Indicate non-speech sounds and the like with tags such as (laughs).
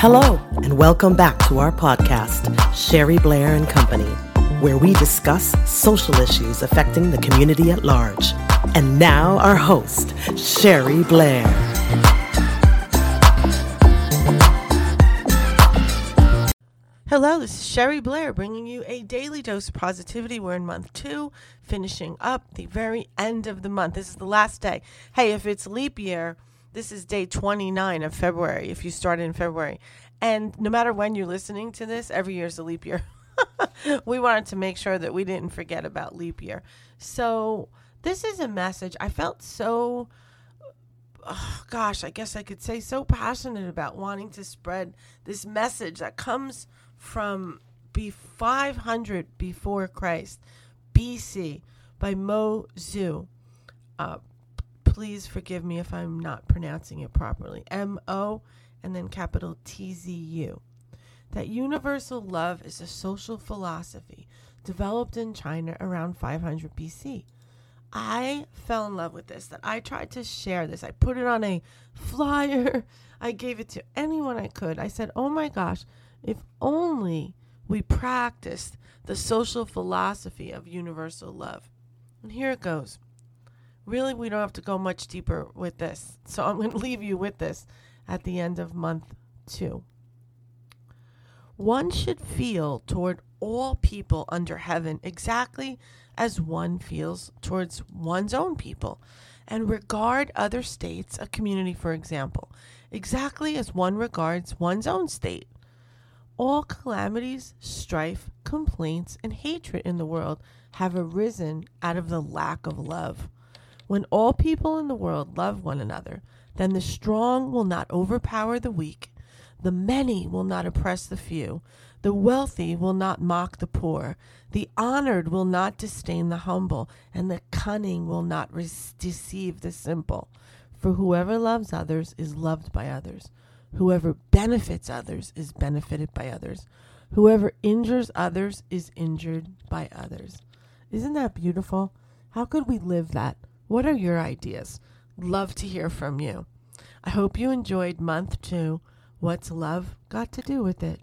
Hello, and welcome back to our podcast, Sherry Blair and Company, where we discuss social issues affecting the community at large. And now, our host, Sherry Blair. Hello, this is Sherry Blair bringing you a daily dose of positivity. We're in month two, finishing up the very end of the month. This is the last day. Hey, if it's leap year, this is day 29 of February, if you started in February. And no matter when you're listening to this, every year is a leap year. (laughs) we wanted to make sure that we didn't forget about leap year. So, this is a message I felt so oh, gosh, I guess I could say so passionate about wanting to spread this message that comes from B 500 before Christ, BC, by Mo Tzu. Uh, please forgive me if I'm not pronouncing it properly. M O and then capital T Z U. That universal love is a social philosophy developed in China around 500 BC. I fell in love with this, that I tried to share this. I put it on a flyer. (laughs) I gave it to anyone I could. I said, oh my gosh, if only we practiced the social philosophy of universal love. And here it goes. Really, we don't have to go much deeper with this. So I'm going (laughs) to leave you with this at the end of month two. One should feel toward all people under heaven exactly as one feels towards one's own people, and regard other states, a community, for example, exactly as one regards one's own state. All calamities, strife, complaints, and hatred in the world have arisen out of the lack of love. When all people in the world love one another, then the strong will not overpower the weak, the many will not oppress the few, the wealthy will not mock the poor, the honored will not disdain the humble, and the cunning will not deceive the simple. For whoever loves others is loved by others. Whoever benefits others is benefited by others. Whoever injures others is injured by others. Isn't that beautiful? How could we live that? What are your ideas? Love to hear from you. I hope you enjoyed month two. What's love got to do with it?